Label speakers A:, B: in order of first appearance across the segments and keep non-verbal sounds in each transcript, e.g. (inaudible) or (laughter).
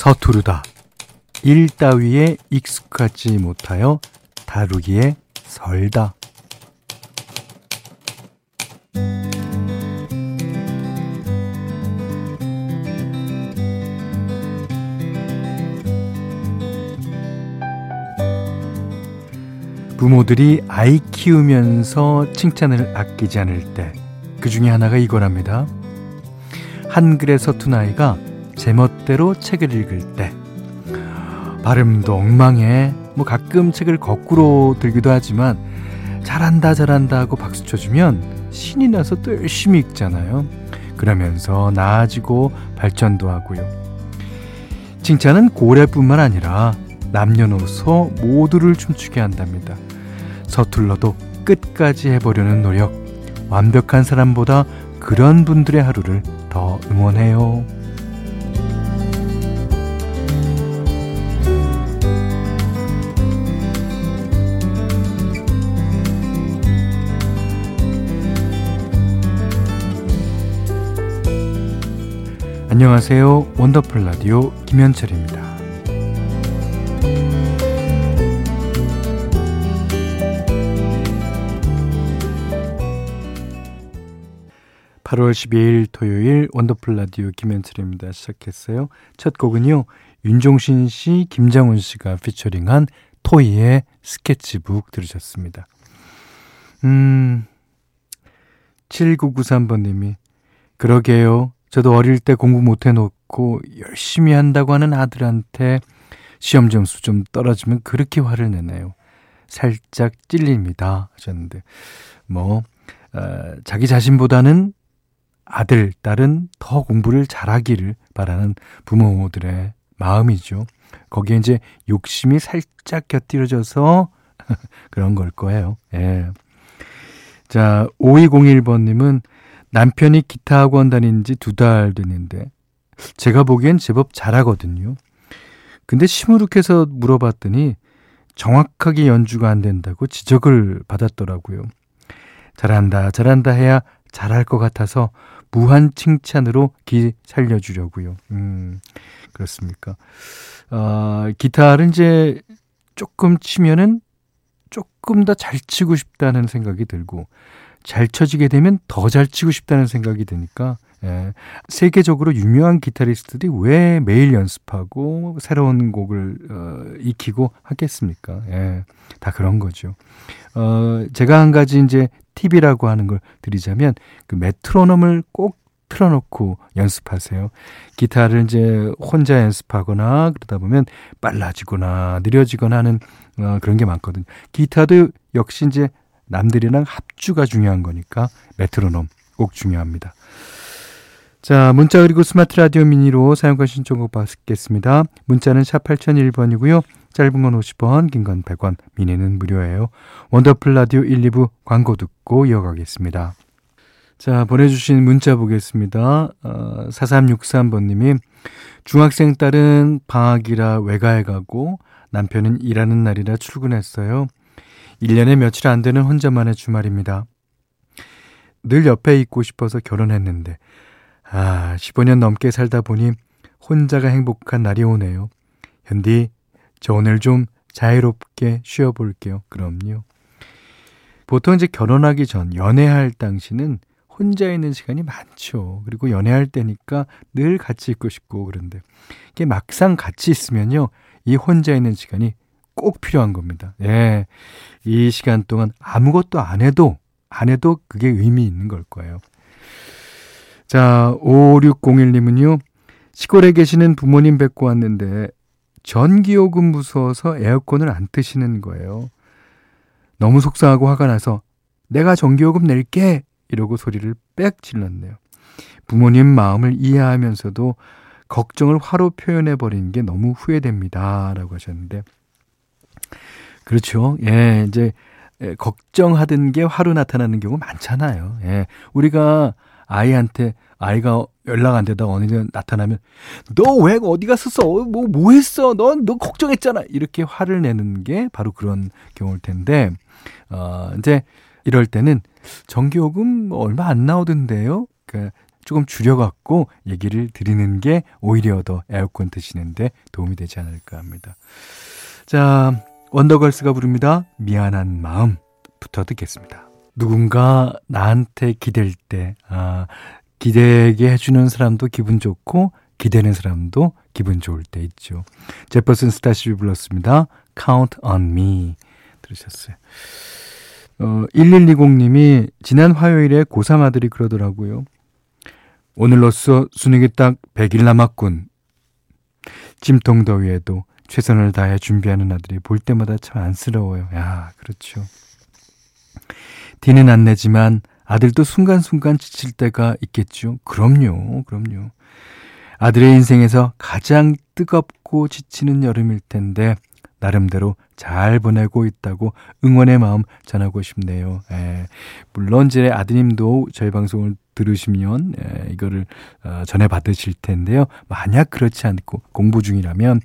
A: 서투르다. 일 따위에 익숙하지 못하여 다루기에 설다. 부모들이 아이 키우면서 칭찬을 아끼지 않을 때, 그 중에 하나가 이거랍니다. 한글의 서툰 아이가 제멋대로 책을 읽을 때, 발음도 엉망해, 뭐 가끔 책을 거꾸로 들기도 하지만, 잘한다, 잘한다 하고 박수 쳐주면 신이 나서 또 열심히 읽잖아요. 그러면서 나아지고 발전도 하고요. 칭찬은 고래뿐만 아니라 남녀노소 모두를 춤추게 한답니다. 서툴러도 끝까지 해보려는 노력. 완벽한 사람보다 그런 분들의 하루를 더 응원해요. 안녕하세요. 원더풀 라디오 김현철입니다. 8월 12일 토요일 원더풀 라디오 김현철입니다. 시작했어요. 첫 곡은요. 윤종신 씨, 김장훈 씨가 피처링한 토이의 스케치북 들으셨습니다. 음, 7993번님이 그러게요. 저도 어릴 때 공부 못 해놓고 열심히 한다고 하는 아들한테 시험 점수 좀 떨어지면 그렇게 화를 내네요. 살짝 찔립니다. 하셨는데, 뭐, 어, 자기 자신보다는 아들, 딸은 더 공부를 잘하기를 바라는 부모들의 마음이죠. 거기에 이제 욕심이 살짝 곁들여져서 (laughs) 그런 걸 거예요. 예. 자, 5201번님은 남편이 기타 학원 다닌 지 두 달 됐는데 제가 보기엔 제법 잘하거든요. 근데 시무룩해서 물어봤더니 정확하게 연주가 안 된다고 지적을 받았더라고요. 잘한다, 잘한다 해야 잘할 것 같아서 무한 칭찬으로 기 살려주려고요. 음, 그렇습니까? 어, 기타를 이제 조금 치면은 조금 더 잘 치고 싶다는 생각이 들고, 잘 쳐지게 되면 더 잘 치고 싶다는 생각이 드니까, 예, 세계적으로 유명한 기타리스트들이 왜 매일 연습하고 새로운 곡을 어, 익히고 하겠습니까? 예, 다 그런 거죠. 어, 제가 한 가지 이제 팁이라고 하는 걸 드리자면 그 메트로놈을 꼭 틀어놓고 연습하세요. 기타를 이제 혼자 연습하거나 그러다 보면 빨라지거나 느려지거나 하는 어, 그런 게 많거든요. 기타도 역시 이제 남들이랑 합주가 중요한 거니까 메트로놈 꼭 중요합니다. 자, 문자 그리고 스마트 라디오 미니로 사용과 신청곡 받겠습니다. 문자는 샵 8001번이고요. 짧은 건 50원, 긴 건 100원, 미니는 무료예요. 원더풀 라디오 1, 2부 광고 듣고 이어가겠습니다. 자, 보내주신 문자 보겠습니다. 어, 4363번님이 중학생 딸은 방학이라 외가에 가고 남편은 일하는 날이라 출근했어요. 1년에 며칠 안 되는 혼자만의 주말입니다. 늘 옆에 있고 싶어서 결혼했는데 아, 15년 넘게 살다 보니 혼자가 행복한 날이 오네요. 현디, 저 오늘 좀 자유롭게 쉬어볼게요. 그럼요. 보통 이제 결혼하기 전, 연애할 당시는 혼자 있는 시간이 많죠. 그리고 연애할 때니까 늘 같이 있고 싶고 그런데 이게 막상 같이 있으면요. 이 혼자 있는 시간이 꼭 필요한 겁니다. 예. 이 시간 동안 아무것도 안 해도, 안 해도 그게 의미 있는 걸 거예요. 자, 5601님은요, 시골에 계시는 부모님 뵙고 왔는데, 전기요금 무서워서 에어컨을 안 트시는 거예요. 너무 속상하고 화가 나서, 내가 전기요금 낼게! 이러고 소리를 빽 질렀네요. 부모님 마음을 이해하면서도 걱정을 화로 표현해버린 게 너무 후회됩니다. 라고 하셨는데, 그렇죠. 예, 이제, 걱정하던 게 화로 나타나는 경우 많잖아요. 예, 우리가 아이한테 아이가 연락 안 되다가 어느 날 나타나면 너 왜 어디 갔었어? 뭐, 뭐 했어? 넌, 너 걱정했잖아. 이렇게 화를 내는 게 바로 그런 경우일 텐데, 어, 이제 이럴 때는 전기요금 얼마 안 나오던데요? 그 조금 줄여갖고 얘기를 드리는 게 오히려 더 에어컨 드시는데 도움이 되지 않을까 합니다. 자, 원더걸스가 부릅니다. 미안한 마음 부터 듣겠습니다. 누군가 나한테 기댈 때, 아, 기대게 해주는 사람도 기분 좋고, 기대는 사람도 기분 좋을 때 있죠. 제퍼슨 스타시비 불렀습니다. Count on me. 들으셨어요. 어, 1120님이 지난 화요일에 고3 아들이 그러더라고요. 오늘로써 수능이 딱 100일 남았군. 찜통 더위에도 최선을 다해 준비하는 아들이 볼 때마다 참 안쓰러워요. 야, 그렇죠. 티는 안 내지만 아들도 순간순간 지칠 때가 있겠죠. 그럼요, 그럼요. 아들의 인생에서 가장 뜨겁고 지치는 여름일 텐데 나름대로 잘 보내고 있다고 응원의 마음 전하고 싶네요. 에, 물론 제 아드님도 저희 방송을 들으시면 에, 이거를 어, 전해 받으실 텐데요. 만약 그렇지 않고 공부 중이라면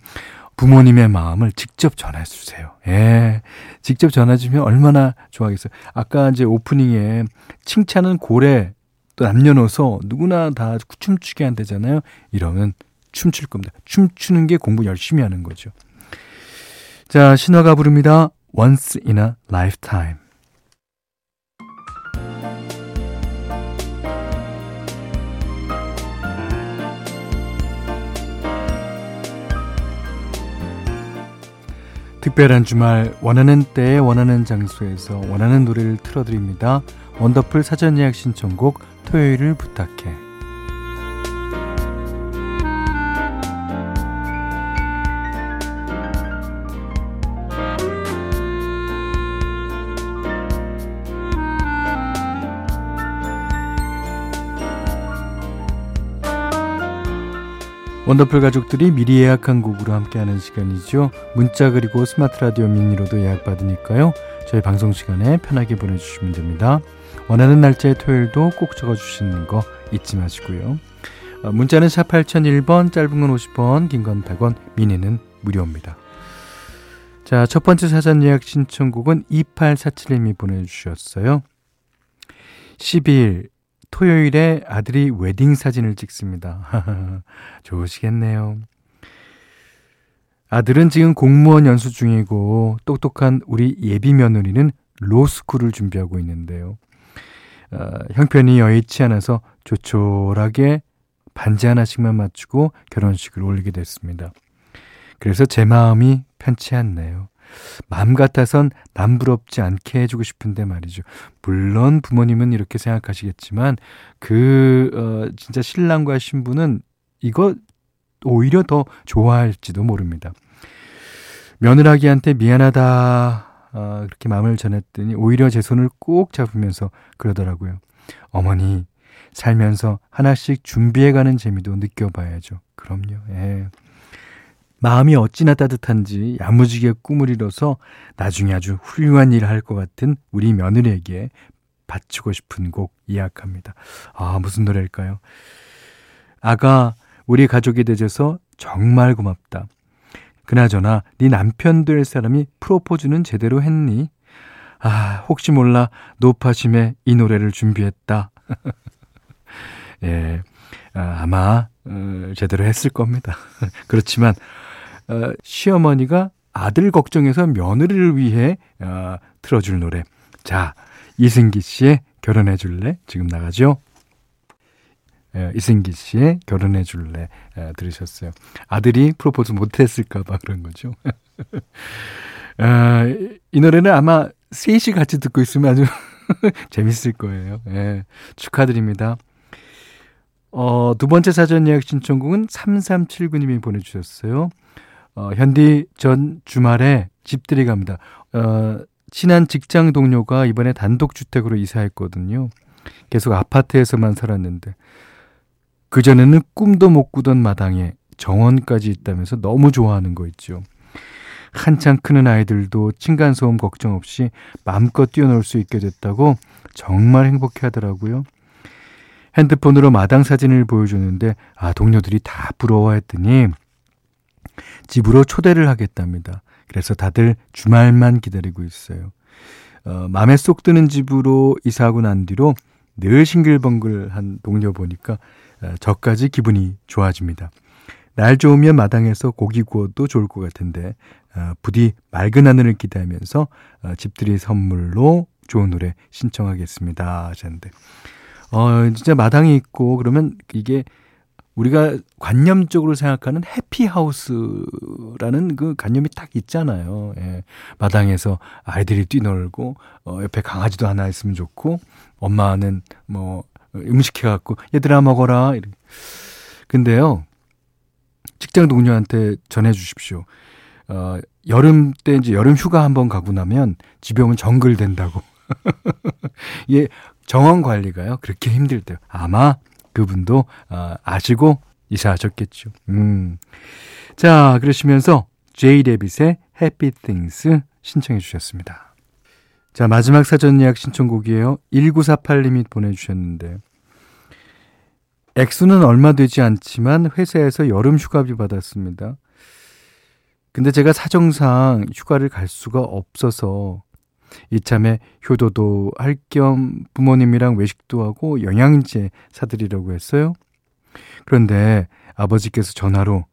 A: 부모님의 마음을 직접 전해 주세요. 예. 직접 전해 주면 얼마나 좋아하겠어요. 아까 이제 오프닝에 칭찬은 고래 또 남녀노소 누구나 다 춤추게 한대잖아요. 이러면 춤출 겁니다. 춤추는 게 공부 열심히 하는 거죠. 자, 신화가 부릅니다. Once in a Lifetime. 특별한 주말 원하는 때에 원하는 장소에서 원하는 노래를 틀어드립니다. 원더풀 사전 예약 신청곡 토요일을 부탁해. 원더풀 가족들이 미리 예약한 곡으로 함께하는 시간이죠. 문자 그리고 스마트 라디오 미니로도 예약받으니까요. 저희 방송 시간에 편하게 보내주시면 됩니다. 원하는 날짜의 토요일도 꼭 적어주시는 거 잊지 마시고요. 어, 문자는 샵 8001번, 짧은 건 50원, 긴 건 100원, 미니는 무료입니다. 자, 첫 번째 사전 예약 신청곡은 2847님이 보내주셨어요. 12일 토요일에 아들이 웨딩 사진을 찍습니다. (laughs) 좋으시겠네요. 아들은 지금 공무원 연수 중이고 똑똑한 우리 예비 며느리는 로스쿨을 준비하고 있는데요. 어, 형편이 여의치 않아서 조촐하게 반지 하나씩만 맞추고 결혼식을 올리게 됐습니다. 그래서 제 마음이 편치 않네요. 마음 같아선 남부럽지 않게 해주고 싶은데 말이죠. 물론 부모님은 이렇게 생각하시겠지만 그 어, 진짜 신랑과 신부는 이거 오히려 더 좋아할지도 모릅니다. 며느라기한테 미안하다 어, 그렇게 마음을 전했더니 오히려 제 손을 꼭 잡으면서 그러더라고요. 어머니 살면서 하나씩 준비해가는 재미도 느껴봐야죠. 그럼요. 예. 마음이 어찌나 따뜻한지 야무지게 꿈을 이뤄서 나중에 아주 훌륭한 일을 할 것 같은 우리 며느리에게 바치고 싶은 곡 이야기합니다. 아, 무슨 노래일까요? 아가, 우리 가족이 되줘서 정말 고맙다. 그나저나 네 남편 될 사람이 프로포즈는 제대로 했니? 아, 혹시 몰라 노파심에 이 노래를 준비했다. (laughs) 예, 아, 아마 어, 제대로 했을 겁니다. (laughs) 그렇지만 어, 시어머니가 아들 걱정해서 며느리를 위해 어, 틀어줄 노래. 자, 이승기 씨의 결혼해 줄래? 지금 나가죠? 예, 이승기 씨의 결혼해 줄래 예, 들으셨어요. 아들이 프로포즈 못했을까봐 그런 거죠. 아, (laughs) 이 노래는 아마 셋이 같이 듣고 있으면 아주 (laughs) 재밌을 거예요. 예, 축하드립니다. 어, 두 번째 사전 예약 신청곡은 3379님이 보내주셨어요. 어, 현디 전 주말에 집들이 갑니다. 어, 친한 직장 동료가 이번에 단독주택으로 이사했거든요. 계속 아파트에서만 살았는데 그전에는 꿈도 못 꾸던 마당에 정원까지 있다면서 너무 좋아하는 거 있죠. 한창 크는 아이들도 층간소음 걱정 없이 마음껏 뛰어놀 수 있게 됐다고 정말 행복해 하더라고요. 핸드폰으로 마당 사진을 보여줬는데 아 동료들이 다 부러워했더니 집으로 초대를 하겠답니다. 그래서 다들 주말만 기다리고 있어요. 어, 마음에 쏙 드는 집으로 이사하고 난 뒤로 늘 싱글벙글한 동료 보니까 어, 저까지 기분이 좋아집니다. 날 좋으면 마당에서 고기 구워도 좋을 것 같은데 어, 부디 맑은 하늘을 기대하면서 어, 집들이 선물로 좋은 노래 신청하겠습니다 하셨는데 어 진짜 마당이 있고 그러면 이게 우리가 관념적으로 생각하는 해피하우스라는 그 관념이 딱 있잖아요. 예. 마당에서 아이들이 뛰놀고, 어, 옆에 강아지도 하나 있으면 좋고, 엄마는 뭐, 음식 해갖고, 얘들아 먹어라. 이렇게. 근데요, 직장 동료한테 전해주십시오. 어, 여름 때 이제 여름 휴가 한번 가고 나면 집에 오면 정글 된다고. (laughs) 예, 정원 관리가요, 그렇게 힘들대요. 아마 그분도 어, 아시고 이사하셨겠죠. 음. 자, 그러시면서 제이 데빗의 Happy Things 신청해 주셨습니다. 자, 마지막 사전 예약 신청곡이에요. 1948님이 보내주셨는데, 액수는 얼마 되지 않지만 회사에서 여름 휴가비 받았습니다. 근데 제가 사정상 휴가를 갈 수가 없어서 이참에 효도도 할 겸 부모님이랑 외식도 하고 영양제 사드리려고 했어요. 그런데 아버지께서 전화로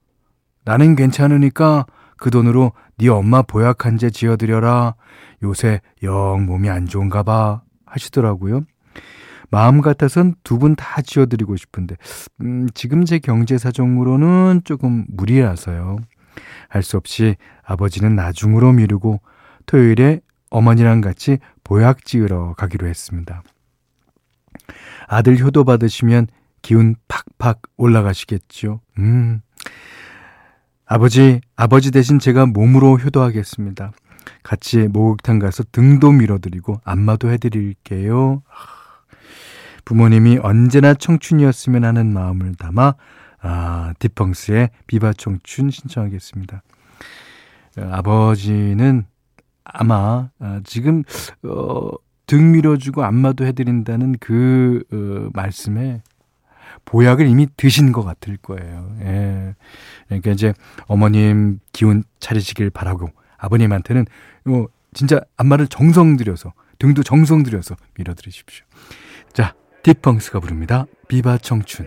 A: 나는 괜찮으니까 그 돈으로 네 엄마 보약한제 지어드려라. 요새 영 몸이 안 좋은가 봐 하시더라고요. 마음 같아선 두 분 다 지어드리고 싶은데 음, 지금 제 경제 사정으로는 조금 무리라서요. 할 수 없이 아버지는 나중으로 미루고 토요일에 어머니랑 같이 보약 지으러 가기로 했습니다. 아들 효도 받으시면 기운 팍팍 올라가시겠죠. 음. 아버지, 아버지 대신 제가 몸으로 효도하겠습니다. 같이 목욕탕 가서 등도 밀어드리고 안마도 해드릴게요. 부모님이 언제나 청춘이었으면 하는 마음을 담아 아, 디펑스의 비바 청춘 신청하겠습니다. 아버지는 아마 어, 지금 어, 등 밀어주고 안마도 해드린다는 그 어, 말씀에 보약을 이미 드신 것 같을 거예요. 예. 그러니까 이제 어머님 기운 차리시길 바라고 아버님한테는 어, 진짜 안마를 정성 들여서 등도 정성 들여서 밀어드리십시오. 자, 딕펑스가 부릅니다. 비바 청춘.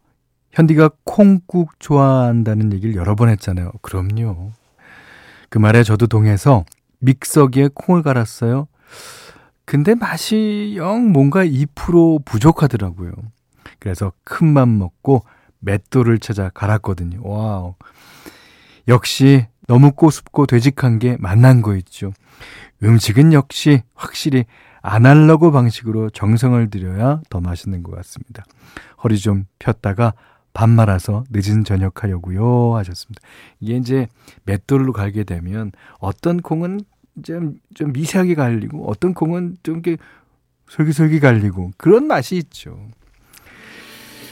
A: 현디가 콩국 좋아한다는 얘기를 여러 번 했잖아요. 그럼요. 그 말에 저도 동해서 믹서기에 콩을 갈았어요. 근데 맛이 영 뭔가 2% 부족하더라고요. 그래서 큰 맘 먹고 맷돌을 찾아 갈았거든요. 와우. 역시 너무 꼬숩고 되직한 게 만난 거 있죠. 음식은 역시 확실히 아날로그 방식으로 정성을 들여야 더 맛있는 것 같습니다. 허리 좀 폈다가 밥 말아서 늦은 저녁 하려고요 하셨습니다. 이게 이제 맷돌로 갈게 되면 어떤 콩은 좀, 좀 미세하게 갈리고 어떤 콩은 좀 이렇게 솔깃솔깃 갈리고 그런 맛이 있죠.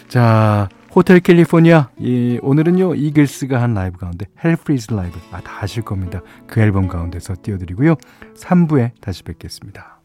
A: 자, 호텔 캘리포니아. 예, 오늘은요, 이글스가 한 라이브 가운데 Hell Freeze 라이브. 아, 다 아실 겁니다. 그 앨범 가운데서 띄워드리고요. 3부에 다시 뵙겠습니다.